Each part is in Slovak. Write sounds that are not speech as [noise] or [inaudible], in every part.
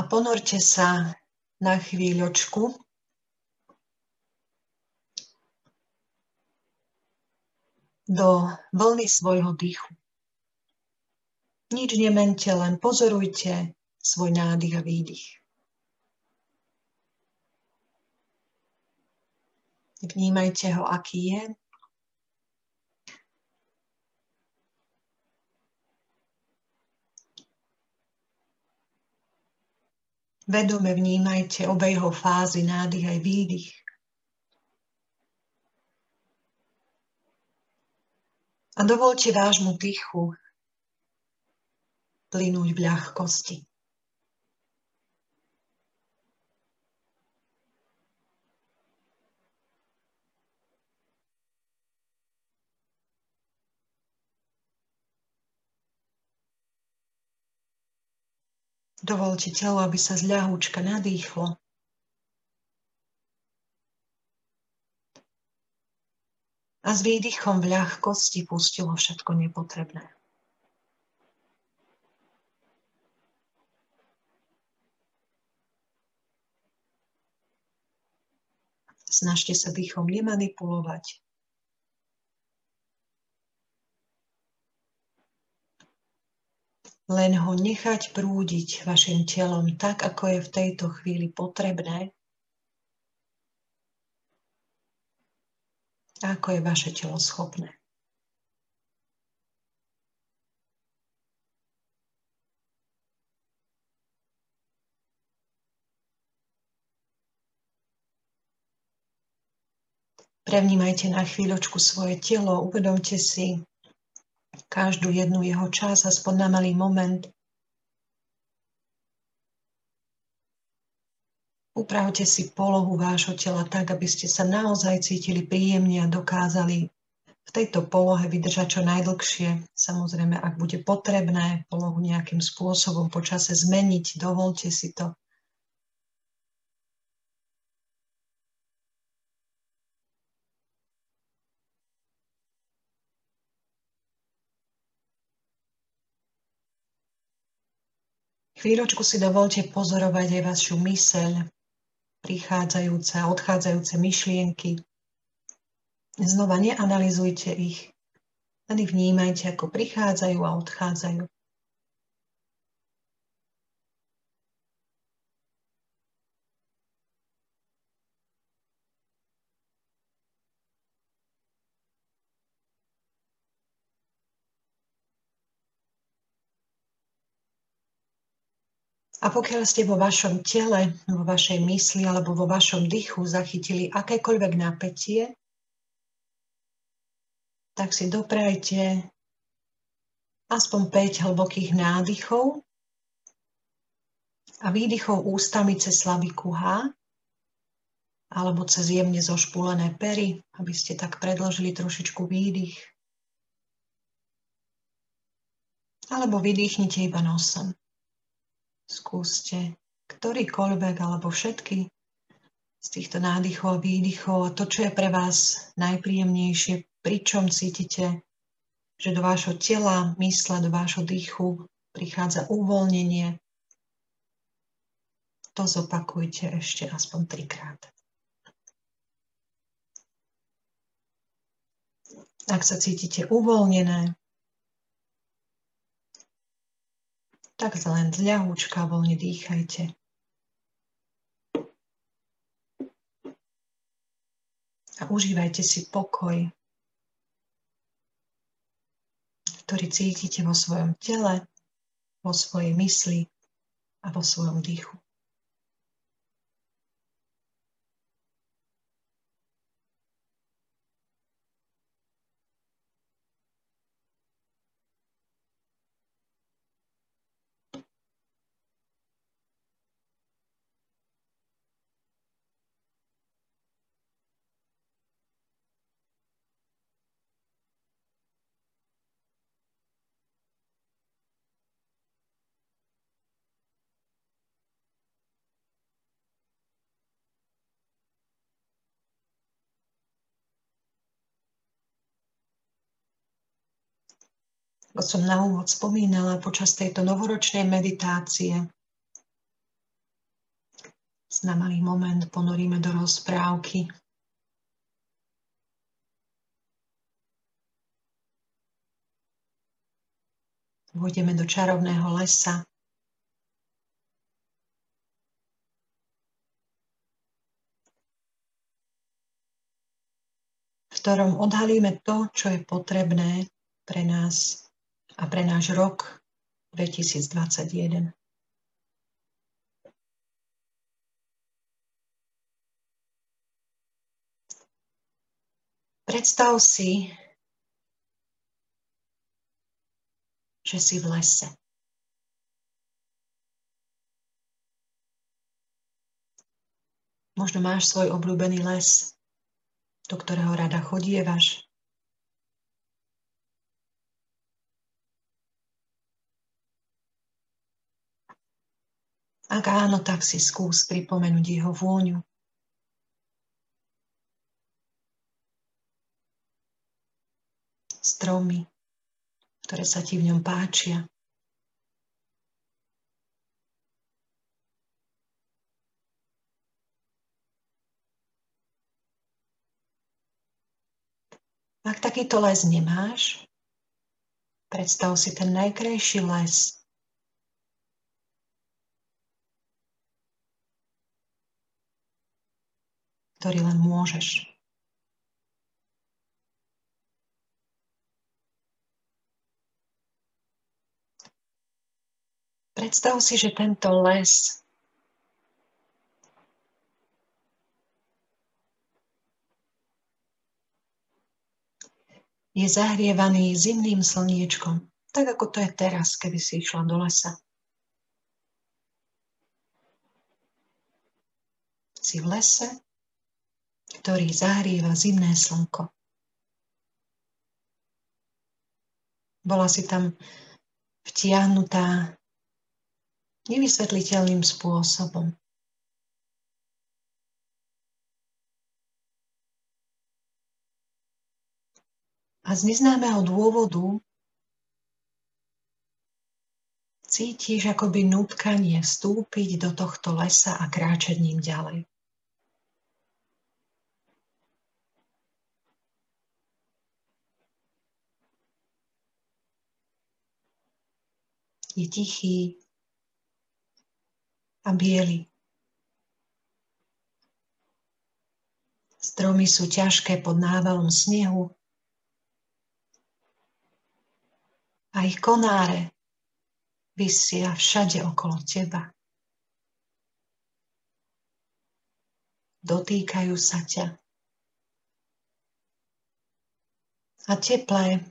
A ponorte sa na chvíľočku do vlny svojho dýchu. Nič nemente, len pozorujte svoj nádych a výdych. Vnímajte ho, aký je. Vedome vnímajte obe jeho fázy, nádych aj výdych. A dovolte vášmu dýchu plynúť v ľahkosti. Dovolte telo, aby sa z ľahúčka nadýchlo. A s výdychom v ľahkosti pustilo všetko nepotrebné. Snažte sa dýchom nemanipulovať. Len ho nechať prúdiť vašim telom tak, ako je v tejto chvíli potrebné. Ako je vaše telo schopné. Prevnímajte na chvíľočku svoje telo, uvedomte si každú jednu jeho čas, aspoň na malý moment. Upravte si polohu vášho tela tak, aby ste sa naozaj cítili príjemne a dokázali v tejto polohe vydržať čo najdlhšie. Samozrejme, ak bude potrebné polohu nejakým spôsobom počase zmeniť, dovolte si to. Chvíľočku si dovolte pozorovať aj vašu myseľ, prichádzajúce a odchádzajúce myšlienky. Znova neanalizujte ich, len vnímajte, ako prichádzajú a odchádzajú. A pokiaľ ste vo vašom tele, vo vašej mysli alebo vo vašom dychu zachytili akékoľvek napätie, tak si doprajte aspoň 5 hlbokých nádychov a výdychov ústami cez slabiku H alebo cez jemne zošpúlené pery, aby ste tak predložili trošičku výdych. Alebo vydýchnite iba nosom. Skúste ktorýkoľvek alebo všetky z týchto nádychov a výdychov a to, čo je pre vás najpríjemnejšie, pričom cítite, že do vášho tela, mysle, do vášho dýchu prichádza uvoľnenie. To zopakujte ešte aspoň trikrát. Ak sa cítite uvoľnené, tak len z ľahúčka voľne dýchajte. A užívajte si pokoj, ktorý cítite vo svojom tele, vo svojej mysli a vo svojom dýchu. Ako som na úvod spomínala počas tejto novoročnej meditácie, na malý moment ponoríme do rozprávky. Vôjdeme do čarovného lesa. v ktorom odhalíme to, čo je potrebné pre nás a pre náš rok 2021. Predstav si, že si v lese. Možno máš svoj obľúbený les, do ktorého rada chodievaš. Ak áno, tak si skús pripomenúť jeho vôňu. stromy, ktoré sa ti v ňom páčia. Ak takýto les nemáš, predstav si ten najkrajší les, ktorý len môžeš. Predstav si, že tento les je zahrievaný zimným slniečkom, tak ako to je teraz, keby si išla do lesa. Si v lese, ktorý zahrieva zimné slnko. Bola si tam vtiahnutá nevysvetliteľným spôsobom. A z neznámeho dôvodu cítiš akoby nutkanie vstúpiť do tohto lesa a kráčať ním ďalej. Je tichý, a biely. Stromy sú ťažké pod návalom snehu a ich konáre vysia všade okolo teba. Dotýkajú sa ťa. A teplé,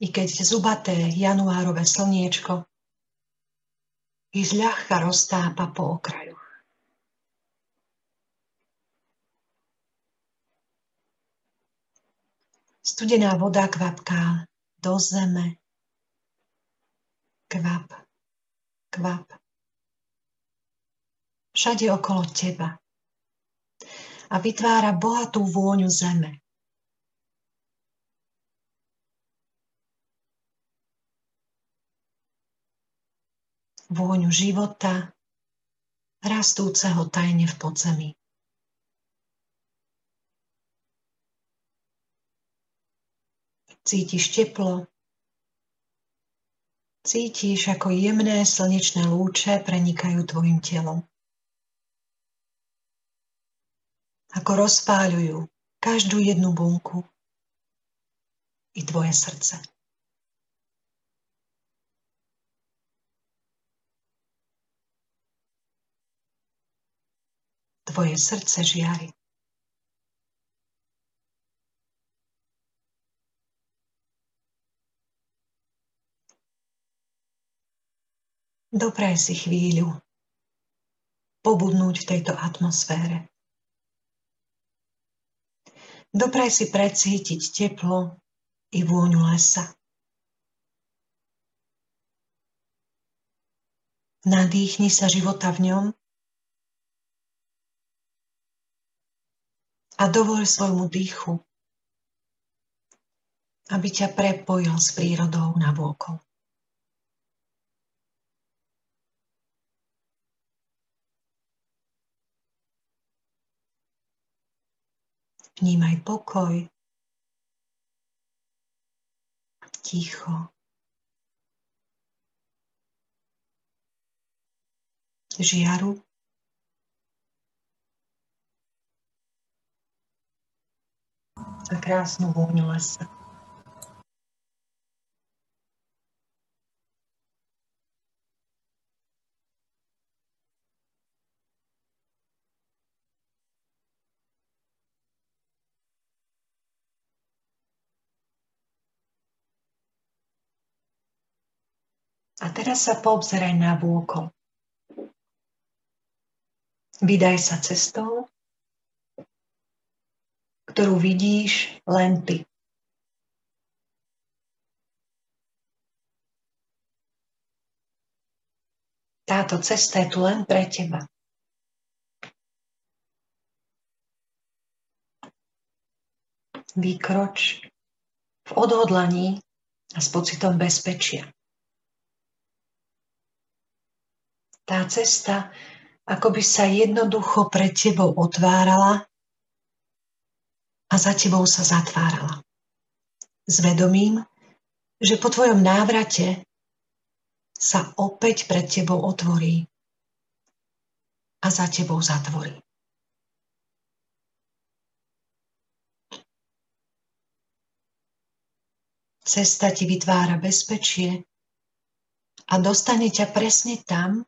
i keď zubaté januárové slniečko i zľahka roztápa po okrajoch. Studená voda kvapká do zeme. Kvap, kvap. Všade okolo teba. A vytvára bohatú vôňu zeme. Vôňu života, rastúceho tajne v podzemí. Cítiš teplo, cítiš, ako jemné slnečné lúče prenikajú tvojim telom. Ako rozpáľujú každú jednu bunku i tvoje srdce. Tvoje srdce žiari. Dobré si chvíľu pobudnúť v tejto atmosfére. Dobré si precítiť teplo i vôňu lesa. Nadýchni sa života v ňom a dovol svojmu dýchu, aby ťa prepojil s prírodou na vôkol. Vnímaj pokoj, ticho, žiaru. A krásnu vôňu lesa. A teraz sa poobzeraj na vôkol. Vydaj sa cestou, ktorú vidíš len ty. Táto cesta je tu len pre teba. Vykroč v odhodlaní a s pocitom bezpečia. tá cesta ako by sa jednoducho pred tebou otvárala a za tebou sa zatvárala. S vedomím, že po tvojom návrate sa opäť pred tebou otvorí a za tebou zatvorí. Cesta ti vytvára bezpečie a dostane ťa presne tam,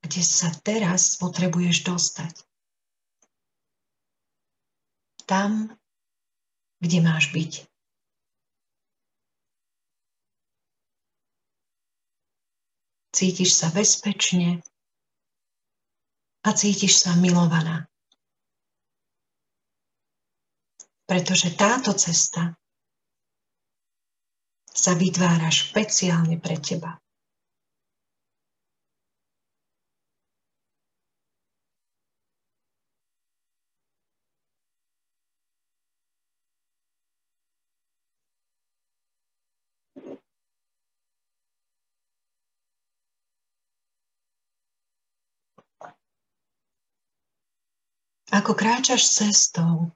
kde sa teraz potrebuješ dostať. Tam, kde máš byť. Cítiš sa bezpečne a cítiš sa milovaná. Pretože táto cesta sa vytvára špeciálne pre teba. Ako kráčaš cestou,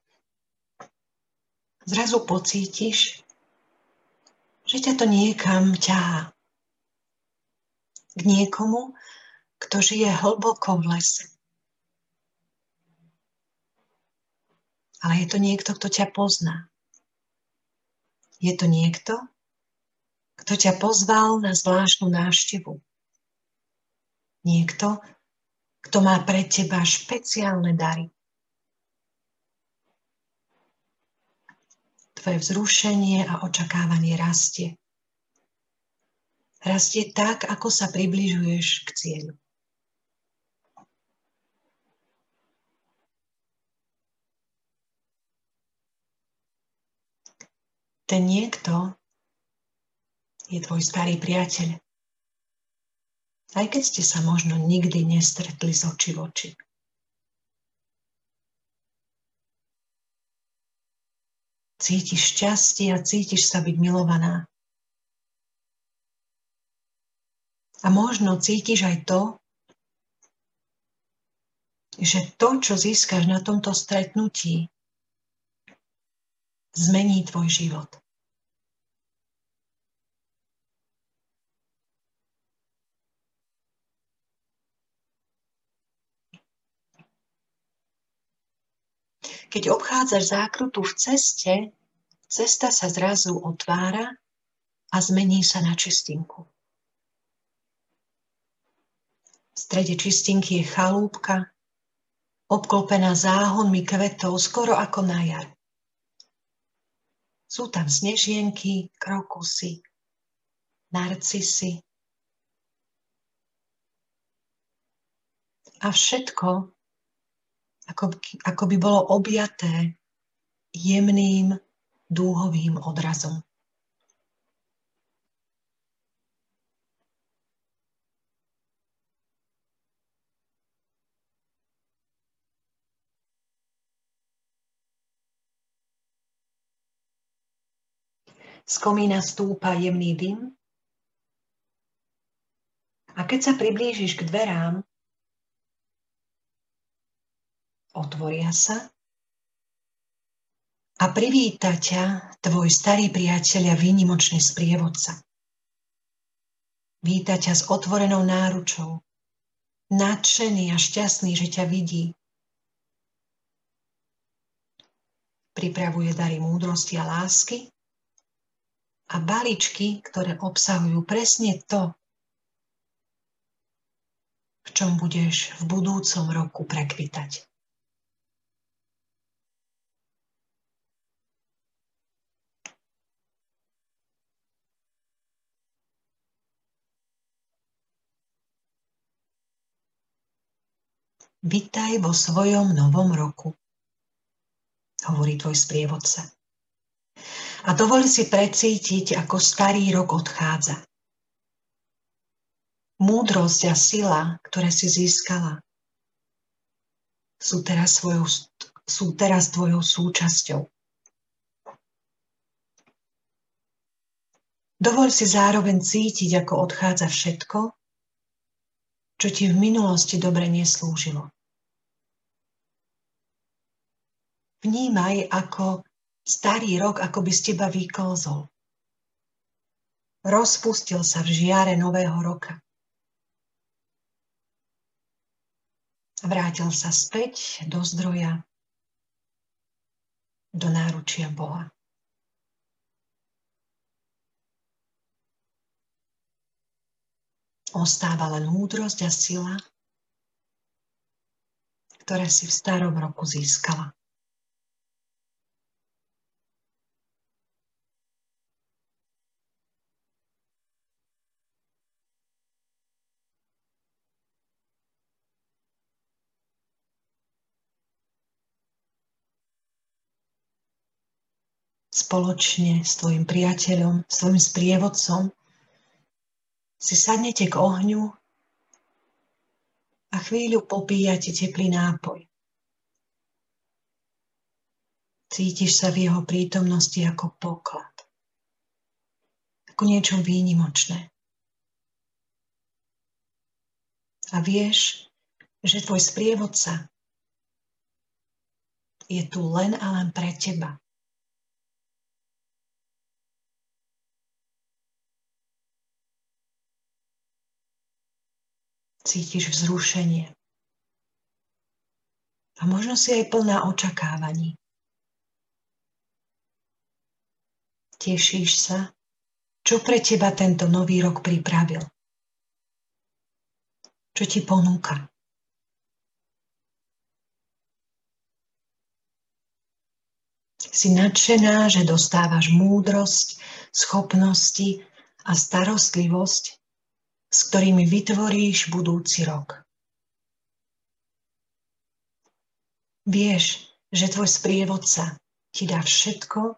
zrazu pocítiš, že ťa to niekam ťahá. K niekomu, kto žije hlboko v lese. Ale je to niekto, kto ťa pozná. Je to niekto, kto ťa pozval na zvláštnu návštevu. Niekto, kto má pre teba špeciálne dary. Tvoje vzrušenie a očakávanie rastie. Rastie tak, ako sa približuješ k cieľu. Ten niekto je tvoj starý priateľ. Aj keď ste sa možno nikdy nestretli z oči v oči. Cítiš šťastie a cítiš sa byť milovaná. A možno cítiš aj to, že to, čo získaš na tomto stretnutí, zmení tvoj život. Keď obchádzaš zákrutu v ceste, cesta sa zrazu otvára a zmení sa na čistinku. V strede čistinky je chalúbka, obklopená záhonmi kvetov, skoro ako na jar. Sú tam snežienky, krokusy, narcisy. A všetko ako, ako by bolo objaté jemným dúhovým odrazom. Z komína stúpa jemný dym a keď sa priblížiš k dverám, otvoria sa a privíta ťa tvoj starý priateľ a výnimočný sprievodca. Víta ťa s otvorenou náručou, nadšený a šťastný, že ťa vidí. Pripravuje dary múdrosti a lásky a balíčky, ktoré obsahujú presne to, v čom budeš v budúcom roku prekvitať. Vitaj vo svojom novom roku, hovorí tvoj sprievodca. A dovol si precítiť, ako starý rok odchádza. Múdrosť a sila, ktoré si získala, sú teraz, svojou, sú teraz tvojou súčasťou. Dovol si zároveň cítiť, ako odchádza všetko, čo ti v minulosti dobre neslúžilo. Vnímaj, ako starý rok ako by z teba vyklzol. Rozpustil sa v žiare nového roka. Vrátil sa späť do zdroja, do náručia Boha. Ostáva len múdrosť a sila, ktoré si v starom roku získala. Spoločne s tvojim priateľom, s tvojim sprievodcom, si sadnete k ohňu a chvíľu popíjate teplý nápoj. Cítiš sa v jeho prítomnosti ako poklad, ako niečo výnimočné. A vieš, že tvoj sprievodca je tu len a len pre teba. Cítiš vzrušenie. A možno si aj plná očakávaní. Tešíš sa, čo pre teba tento nový rok pripravil. Čo ti ponúka. Si nadšená, že dostávaš múdrosť, schopnosti a starostlivosť, s ktorými vytvoríš budúci rok. Vieš, že tvoj sprievodca ti dá všetko,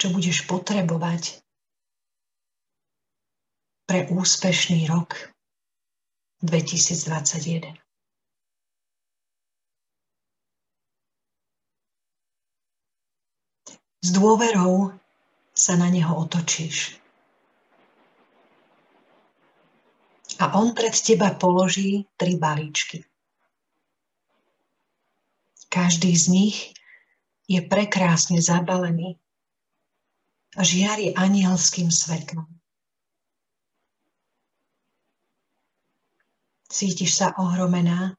čo budeš potrebovať pre úspešný rok 2021. S dôverou sa na neho otočíš. A on pred teba položí tri balíčky. Každý z nich je prekrásne zabalený a žiari anielským svetlom. Cítiš sa ohromená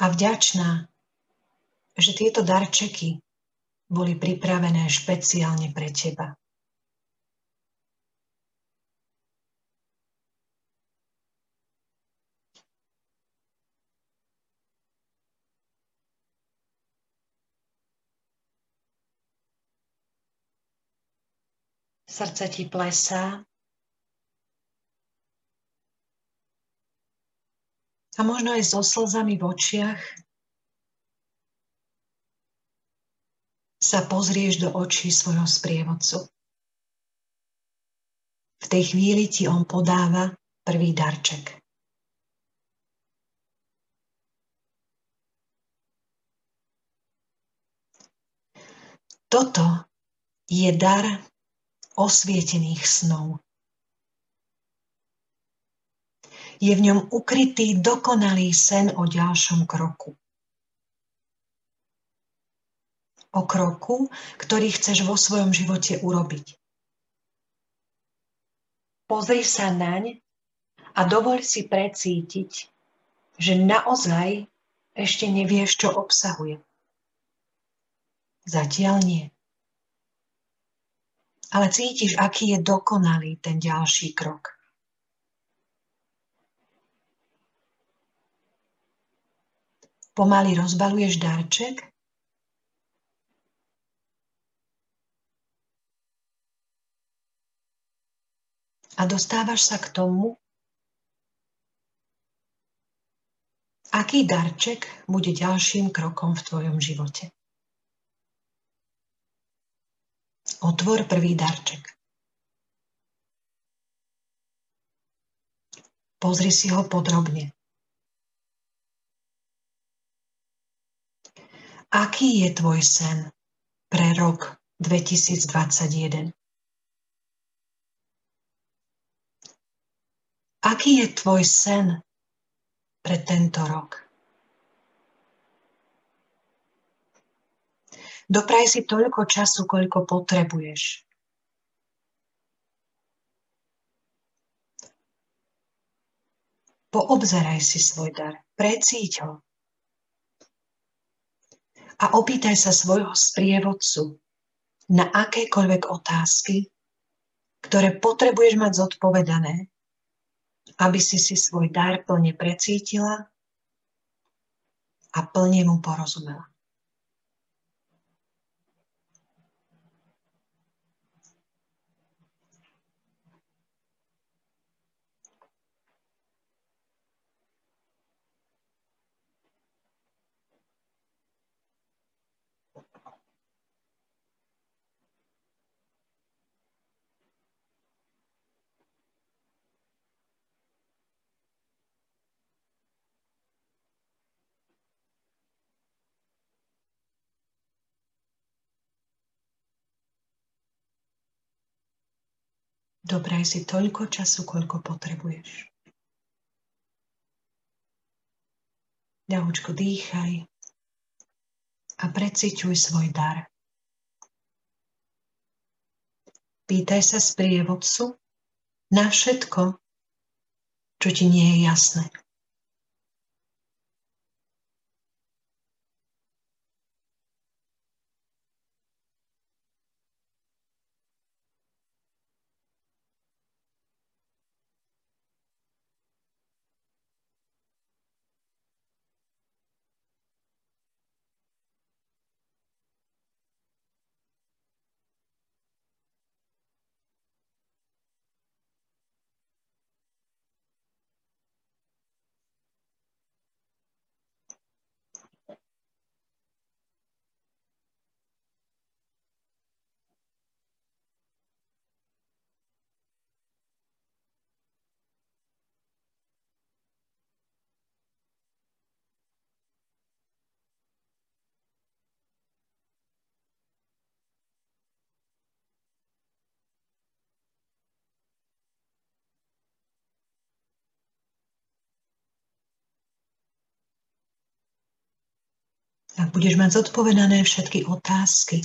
a vďačná, že tieto darčeky boli pripravené špeciálne pre teba. Srdce ti plesá. A možno aj so slzami v očiach sa pozrieš do očí svojho sprievodcu. V tej chvíli ti on podáva prvý darček. Toto je dar osvietených snov. Je v ňom ukrytý dokonalý sen o ďalšom kroku. o kroku, ktorý chceš vo svojom živote urobiť. Pozri sa naň a dovoľ si precítiť, že naozaj ešte nevieš, čo obsahuje. Zatiaľ nie. Ale cítiš, aký je dokonalý ten ďalší krok. Pomaly rozbaluješ darček a dostávaš sa k tomu, aký darček bude ďalším krokom v tvojom živote. Otvor prvý darček. Pozri si ho podrobne. Aký je tvoj sen pre rok 2021? Aký je tvoj sen pre tento rok? Dopraj si toľko času, koľko potrebuješ. Poobzeraj si svoj dar, precíť ho. A opýtaj sa svojho sprievodcu na akékoľvek otázky, ktoré potrebuješ mať zodpovedané aby si si svoj dar plne precítila a plne mu porozumela. Dobraj si toľko času, koľko potrebuješ. Ľahučko dýchaj a preciťuj svoj dar. Pýtaj sa sprievodcu na všetko, čo ti nie je jasné. Ak budeš mať zodpovedané všetky otázky,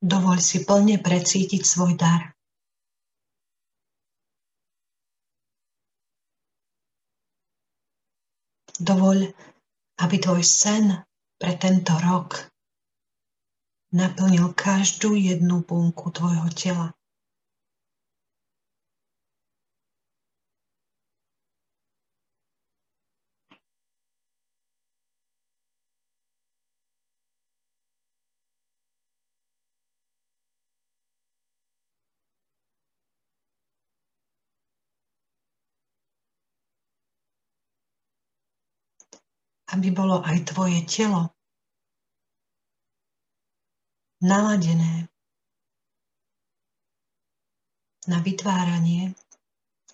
dovoľ si plne precítiť svoj dar. Dovoľ, aby tvoj sen pre tento rok naplnil každú jednu bunku tvojho tela. Aby bolo aj tvoje telo naladené na vytváranie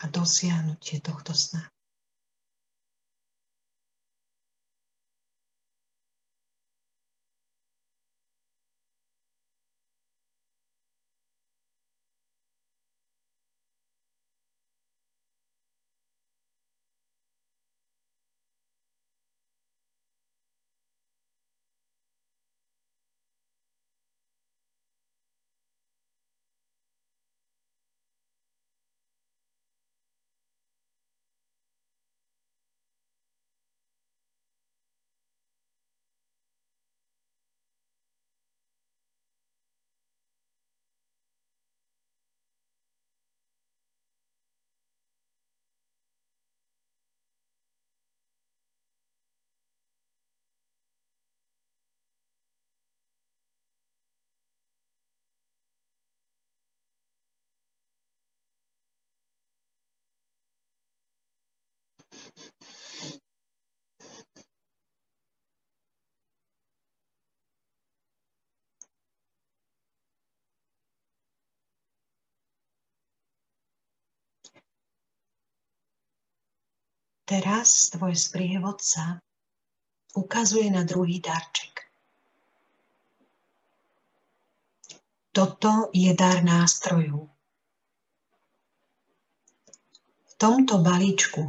a dosiahnutie tohto sna. Teraz tvoj sprievodca ukazuje na druhý darček. Toto je dar nástrojov. V tomto balíčku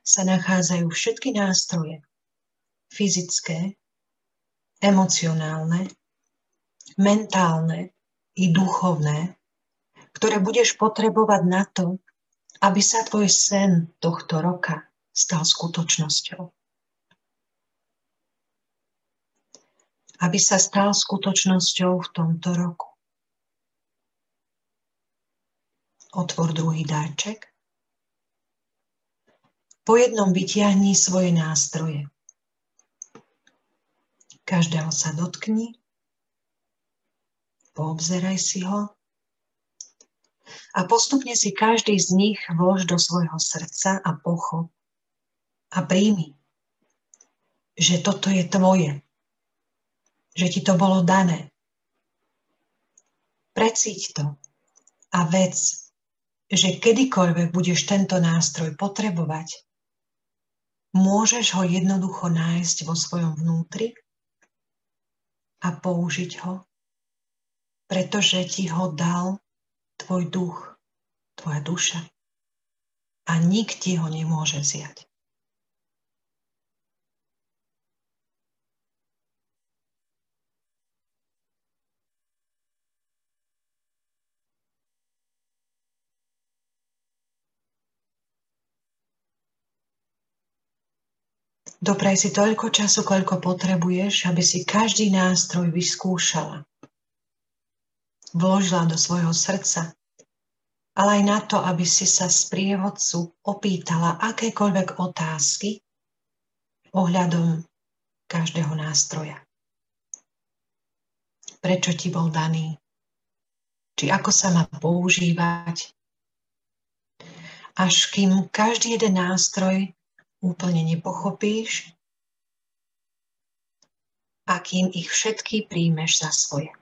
sa nachádzajú všetky nástroje, fyzické, emocionálne, mentálne i duchovné, ktoré budeš potrebovať na to, aby sa tvoj sen tohto roka stal skutočnosťou. Aby sa stal skutočnosťou v tomto roku. Otvor druhý darček. Po jednom vytiahni svoje nástroje. Každého sa dotkni, poobzeraj si ho a postupne si každý z nich vlož do svojho srdca a pochop a príjmi, že toto je tvoje, že ti to bolo dané. Precíť to a vec, že kedykoľvek budeš tento nástroj potrebovať, môžeš ho jednoducho nájsť vo svojom vnútri a použiť ho, pretože ti ho dal tvoj duch, tvoja duša a nik ho nemôže vziať. Dopraj si toľko času, koľko potrebuješ, aby si každý nástroj vyskúšala. Vložila do svojho srdca, ale aj na to, aby si sa z prievodcu opýtala akékoľvek otázky ohľadom každého nástroja. Prečo ti bol daný? Či ako sa má používať? Až kým každý jeden nástroj úplne nepochopíš, akým ich všetky príjmeš za svoje.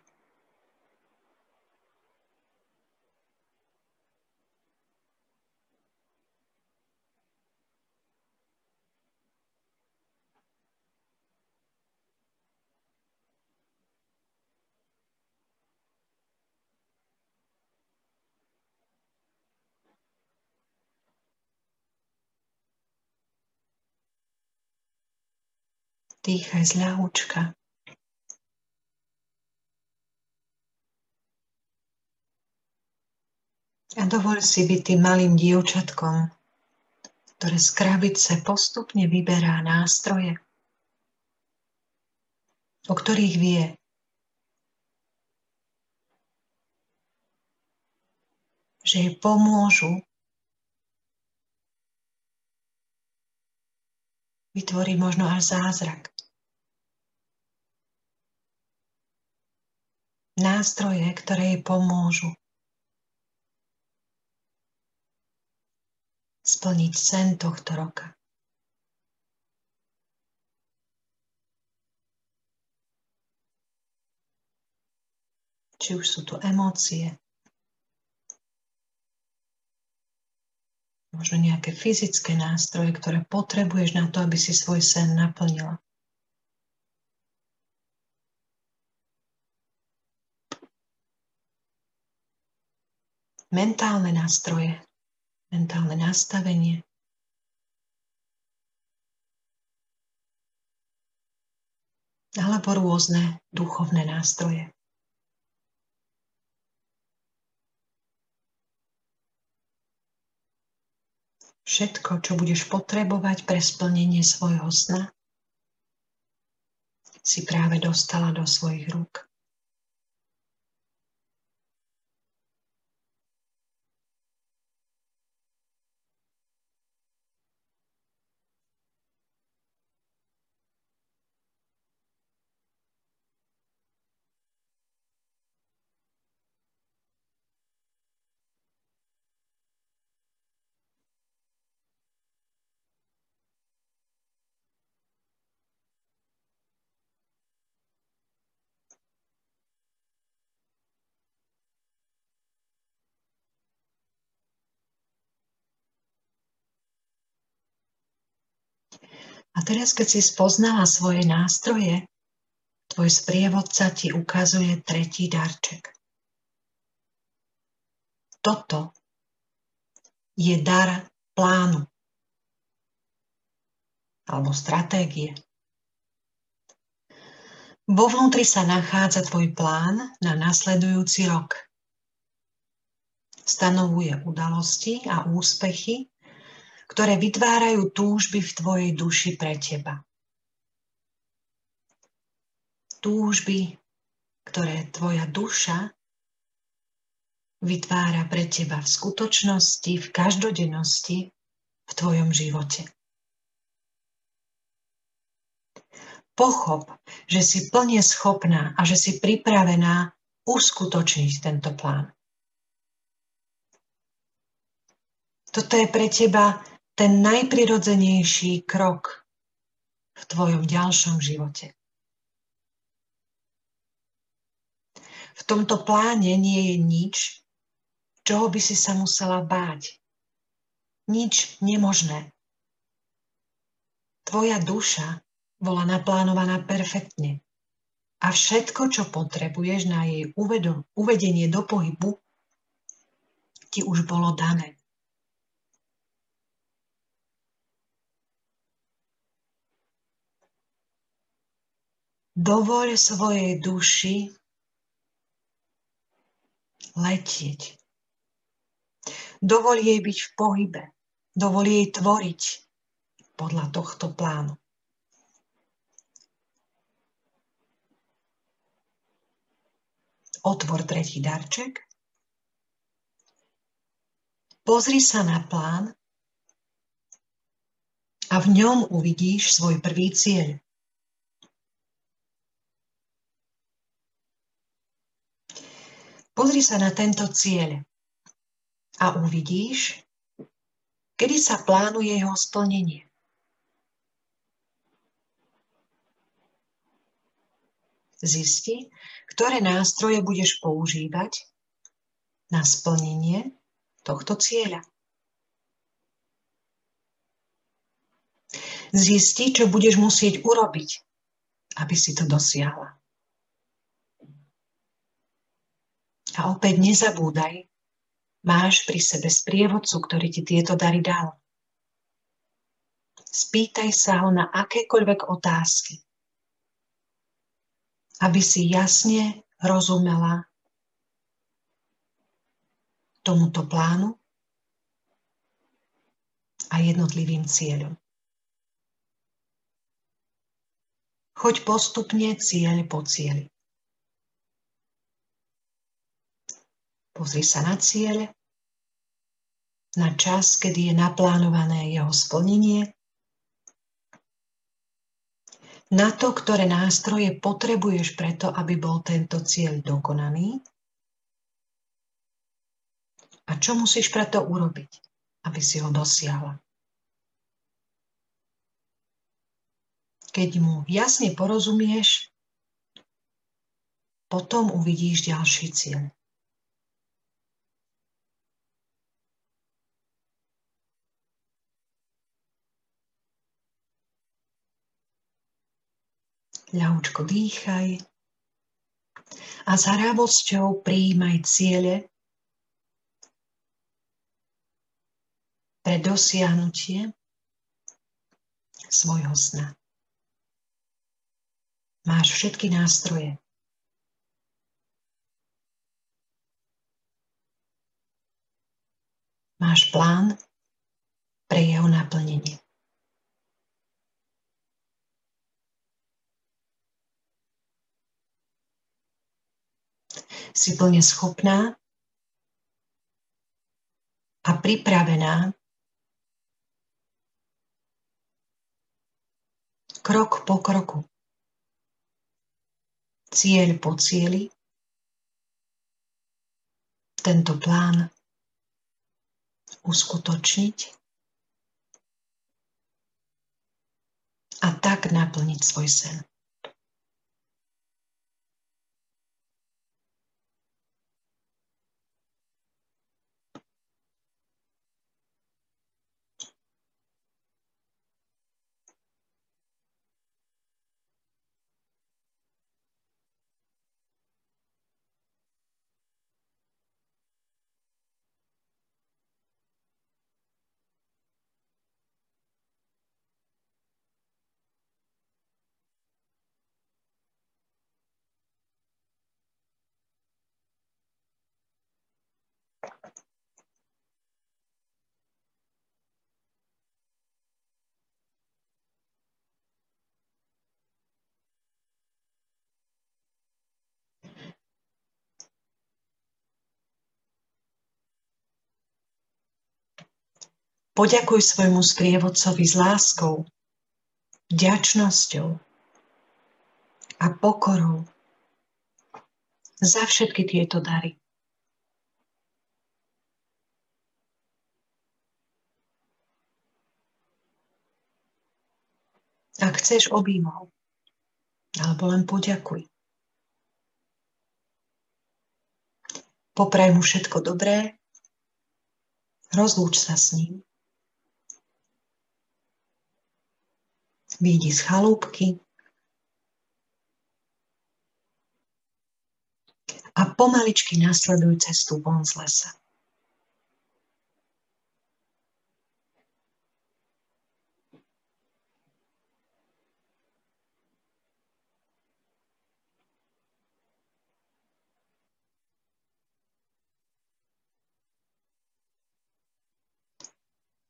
Dýchaj z ľahúčka. A dovol si byť tým malým dievčatkom, ktoré z krabice postupne vyberá nástroje, o ktorých vie, že jej pomôžu vytvorí možno až zázrak. Nástroje, ktoré jej pomôžu splniť sen tohto roka. Či už sú tu emócie, možno nejaké fyzické nástroje, ktoré potrebuješ na to, aby si svoj sen naplnila. Mentálne nástroje, mentálne nastavenie. Alebo rôzne duchovné nástroje. všetko, čo budeš potrebovať pre splnenie svojho sna, si práve dostala do svojich rúk. A teraz, keď si spoznala svoje nástroje, tvoj sprievodca ti ukazuje tretí darček. Toto je dar plánu alebo stratégie. Vo vnútri sa nachádza tvoj plán na nasledujúci rok. Stanovuje udalosti a úspechy, ktoré vytvárajú túžby v tvojej duši pre teba. Túžby, ktoré tvoja duša vytvára pre teba v skutočnosti, v každodennosti, v tvojom živote. Pochop, že si plne schopná a že si pripravená uskutočniť tento plán. Toto je pre teba ten najprirodzenejší krok v tvojom ďalšom živote. V tomto pláne nie je nič, čoho by si sa musela báť. Nič nemožné. Tvoja duša bola naplánovaná perfektne. A všetko, čo potrebuješ na jej uvedenie do pohybu, ti už bolo dané. Dovoľ svojej duši letieť. Dovoľ jej byť v pohybe. Dovoľ jej tvoriť podľa tohto plánu. Otvor tretí darček. Pozri sa na plán a v ňom uvidíš svoj prvý cieľ. Pozri sa na tento cieľ a uvidíš, kedy sa plánuje jeho splnenie. Zisti, ktoré nástroje budeš používať na splnenie tohto cieľa. Zisti, čo budeš musieť urobiť, aby si to dosiahla. A opäť nezabúdaj, máš pri sebe sprievodcu, ktorý ti tieto dary dal. Spýtaj sa ho na akékoľvek otázky, aby si jasne rozumela tomuto plánu a jednotlivým cieľom. Choď postupne cieľ po cieli. Pozri sa na cieľ, na čas, kedy je naplánované jeho splnenie, na to, ktoré nástroje potrebuješ preto, aby bol tento cieľ dokonaný a čo musíš preto urobiť, aby si ho dosiahla. Keď mu jasne porozumieš, potom uvidíš ďalší cieľ. Ľahúčko dýchaj a s hravosťou prijímaj ciele pre dosiahnutie svojho sna. Máš všetky nástroje. Máš plán pre jeho naplnenie. Si plne schopná a pripravená krok po kroku, cieľ po cieli, tento plán uskutočniť a tak naplniť svoj sen. Poďakuj svojmu sprievodcovi s láskou, vďačnosťou a pokorou za všetky tieto dary. Ak chceš, objímov. Alebo len poďakuj. Popraj mu všetko dobré, rozlúč sa s ním. Výjdi z chalúbky a pomaličky nasleduj cestu von z lesa.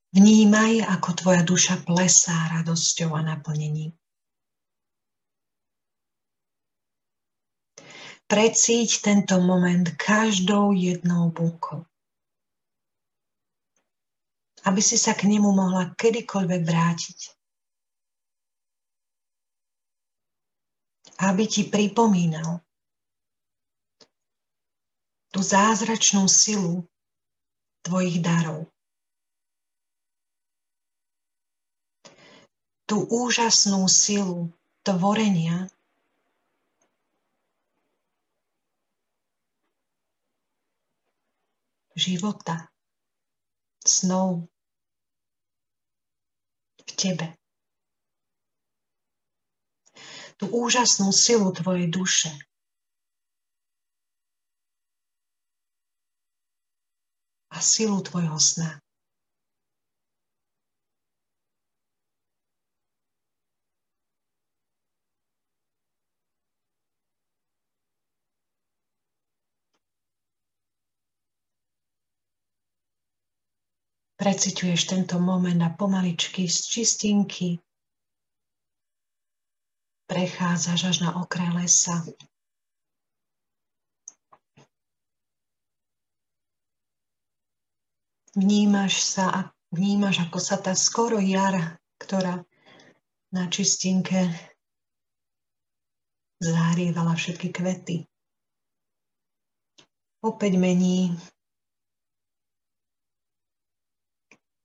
Vnímaj, ako tvoja duša plesá radosťou a naplnením. Precíť tento moment každou jednou bunkou. Aby si sa k nemu mohla kedykoľvek vrátiť. Aby ti pripomínal tú zázračnú silu tvojich darov. Tú úžasnú silu tvorenia, života, snov v tebe. Tú úžasnú silu tvojej duše. A silu tvojho sna. Preciťuješ tento moment a pomaličky z čistinky prechádzaš až na okraj lesa. Vnímaš sa a vnímaš, ako sa tá skoro jar, ktorá na čistinke zahrievala všetky kvety. Opäť mení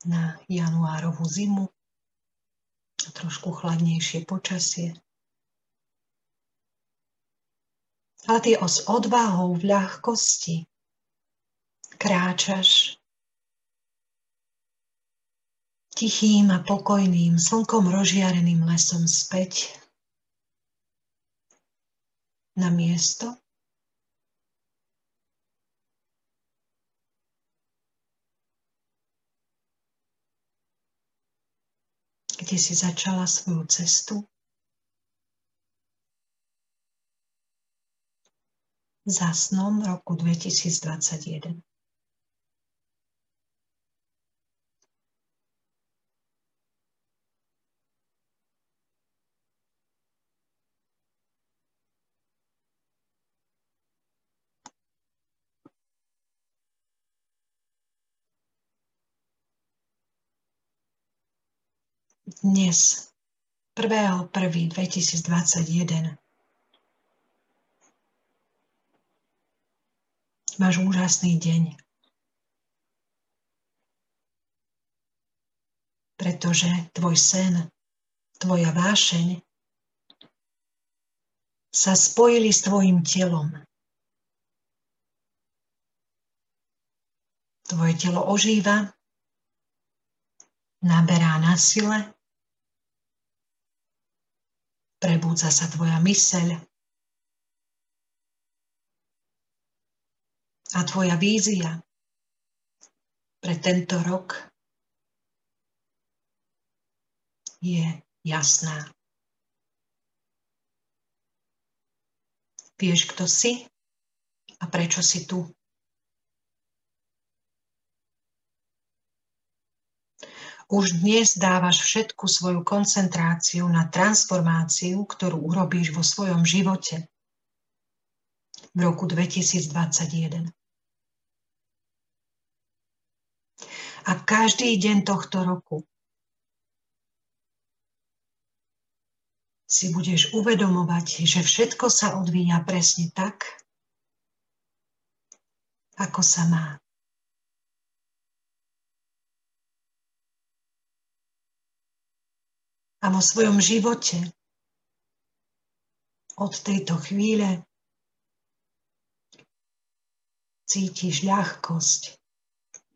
na januárovú zimu, trošku chladnejšie počasie. Ale ty s odvahou v ľahkosti kráčaš tichým a pokojným, slnkom rozžiareným lesom späť na miesto, kde si začala svoju cestu. Za snom roku 2021. dnes, 1.1.2021. Máš úžasný deň. Pretože tvoj sen, tvoja vášeň sa spojili s tvojim telom. Tvoje telo ožíva, naberá na sile Prebúdza sa tvoja myseľ a tvoja vízia pre tento rok je jasná. Vieš, kto si a prečo si tu. Už dnes dávaš všetku svoju koncentráciu na transformáciu, ktorú urobíš vo svojom živote v roku 2021. A každý deň tohto roku si budeš uvedomovať, že všetko sa odvíja presne tak, ako sa má. A vo svojom živote od tejto chvíle cítiš ľahkosť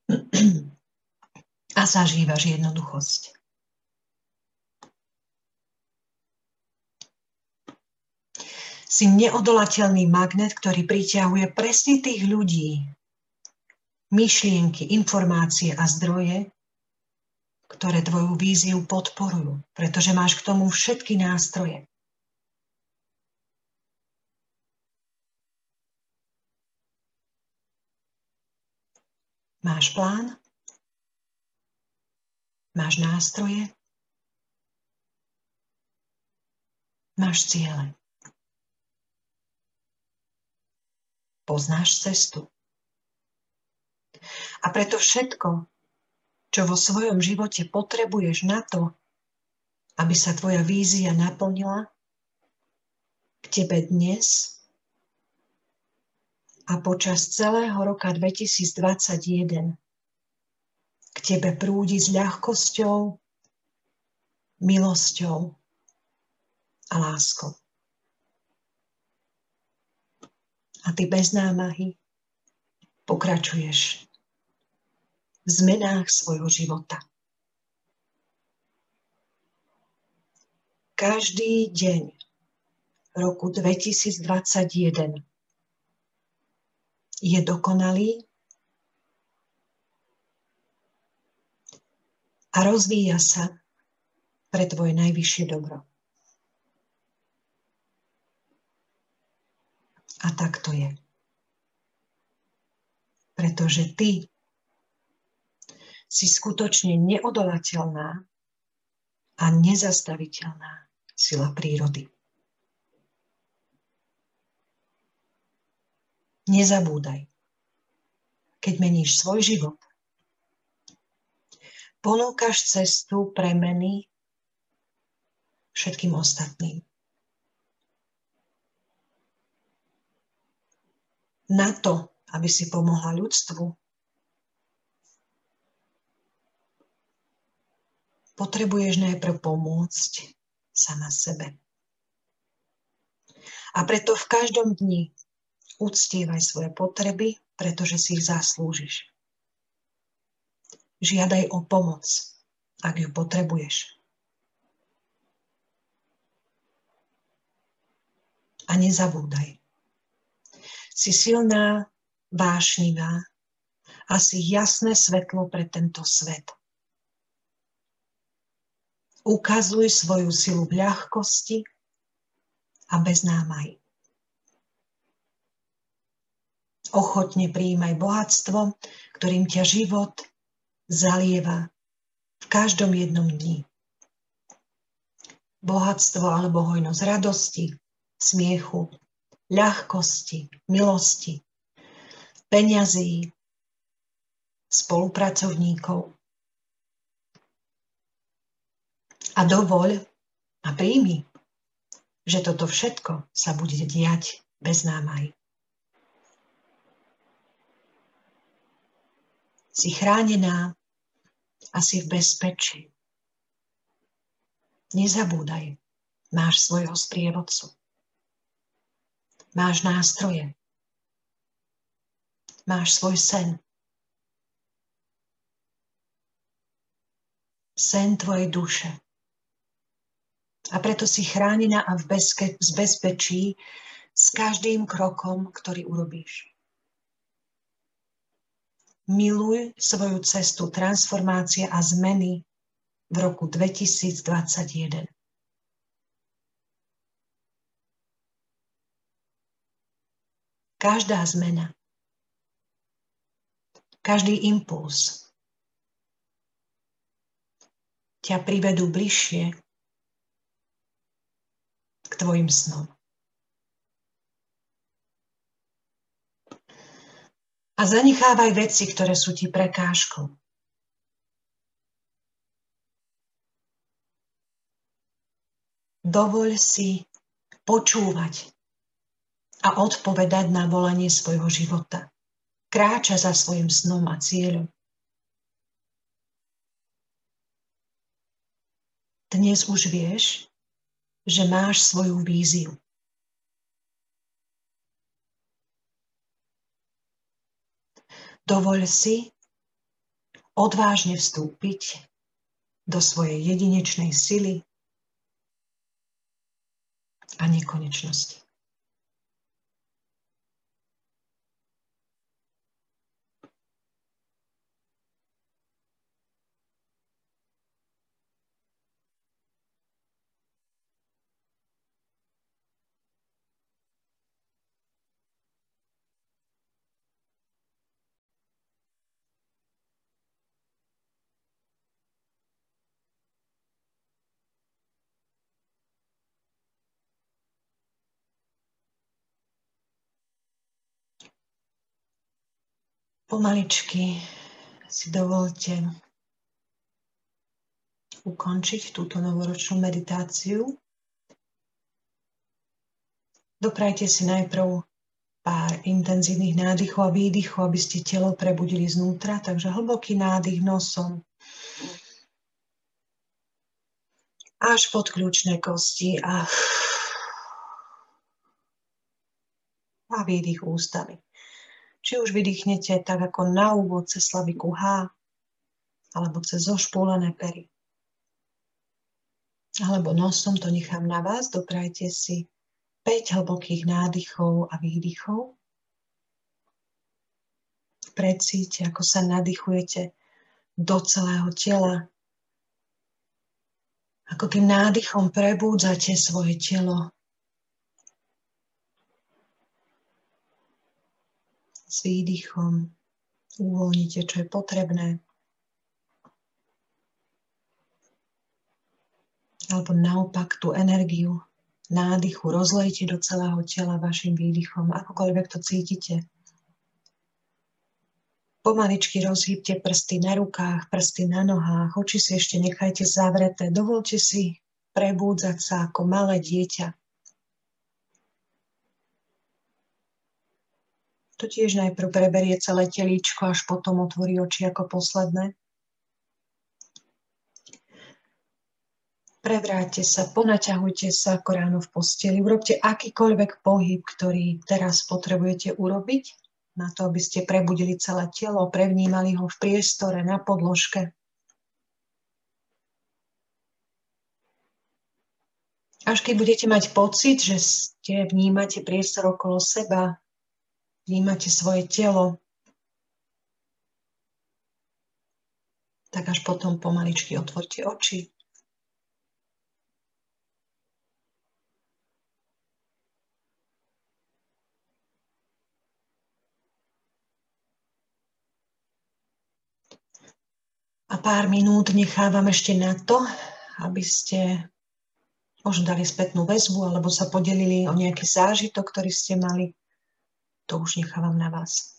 [clears throat] a zažívaš jednoduchosť. si neodolateľný magnet, ktorý priťahuje presne tých ľudí, myšlienky, informácie a zdroje, ktoré tvoju víziu podporujú, pretože máš k tomu všetky nástroje. Máš plán, máš nástroje, máš ciele. poznáš cestu. A preto všetko, čo vo svojom živote potrebuješ na to, aby sa tvoja vízia naplnila, k tebe dnes a počas celého roka 2021 k tebe prúdi s ľahkosťou, milosťou a láskou. a ty bez námahy pokračuješ v zmenách svojho života. Každý deň roku 2021 je dokonalý a rozvíja sa pre tvoje najvyššie dobro. A tak to je. Pretože ty si skutočne neodolateľná a nezastaviteľná sila prírody. Nezabúdaj, keď meníš svoj život, ponúkaš cestu premeny všetkým ostatným. na to, aby si pomohla ľudstvu, potrebuješ najprv pomôcť sama sebe. A preto v každom dni uctievaj svoje potreby, pretože si ich zaslúžiš. Žiadaj o pomoc, ak ju potrebuješ. A nezabúdaj, si silná, vášnivá a si jasné svetlo pre tento svet. Ukazuj svoju silu v ľahkosti a bez námaj. Ochotne prijímaj bohatstvo, ktorým ťa život zalieva v každom jednom dni. Bohatstvo alebo hojnosť radosti, smiechu, ľahkosti, milosti, peňazí, spolupracovníkov. A dovoľ a príjmi, že toto všetko sa bude diať bez námaj. Si chránená a si v bezpečí. Nezabúdaj, máš svojho sprievodcu. Máš nástroje. Máš svoj sen. Sen tvojej duše. A preto si chránená a v bezke, z bezpečí s každým krokom, ktorý urobíš. Miluj svoju cestu transformácie a zmeny v roku 2021. Každá zmena, každý impuls ťa privedú bližšie k tvojim snom. A zanechávaj veci, ktoré sú ti prekážkou. Dovoľ si počúvať a odpovedať na volanie svojho života. Kráča za svojim snom a cieľom. Dnes už vieš, že máš svoju víziu. Dovoľ si odvážne vstúpiť do svojej jedinečnej sily a nekonečnosti. Pomaličky si dovolte ukončiť túto novoročnú meditáciu. Doprajte si najprv pár intenzívnych nádychov a výdychov, aby ste telo prebudili znútra. Takže hlboký nádych nosom až pod kľúčne kosti a, a výdych ústami. Či už vydýchnete tak ako na úvod cez slaviku H, alebo cez zošpúlené pery. Alebo nosom to nechám na vás, doprajte si 5 hlbokých nádychov a výdychov. Precíte, ako sa nadýchujete do celého tela. Ako tým nádychom prebúdzate svoje telo s výdychom uvoľnite, čo je potrebné. Alebo naopak tú energiu nádychu rozlejte do celého tela vašim výdychom, akokoľvek to cítite. Pomaličky rozhýbte prsty na rukách, prsty na nohách, oči si ešte nechajte zavreté. Dovolte si prebúdzať sa ako malé dieťa. To tiež najprv preberie celé telíčko, až potom otvorí oči ako posledné. Prevráte sa, ponaťahujte sa ako ráno v posteli, urobte akýkoľvek pohyb, ktorý teraz potrebujete urobiť na to, aby ste prebudili celé telo, prevnímali ho v priestore, na podložke. Až keď budete mať pocit, že ste vnímate priestor okolo seba, vnímate svoje telo, tak až potom pomaličky otvorte oči. A pár minút nechávam ešte na to, aby ste možno dali spätnú väzbu alebo sa podelili o nejaký zážitok, ktorý ste mali to už nechávam na vás.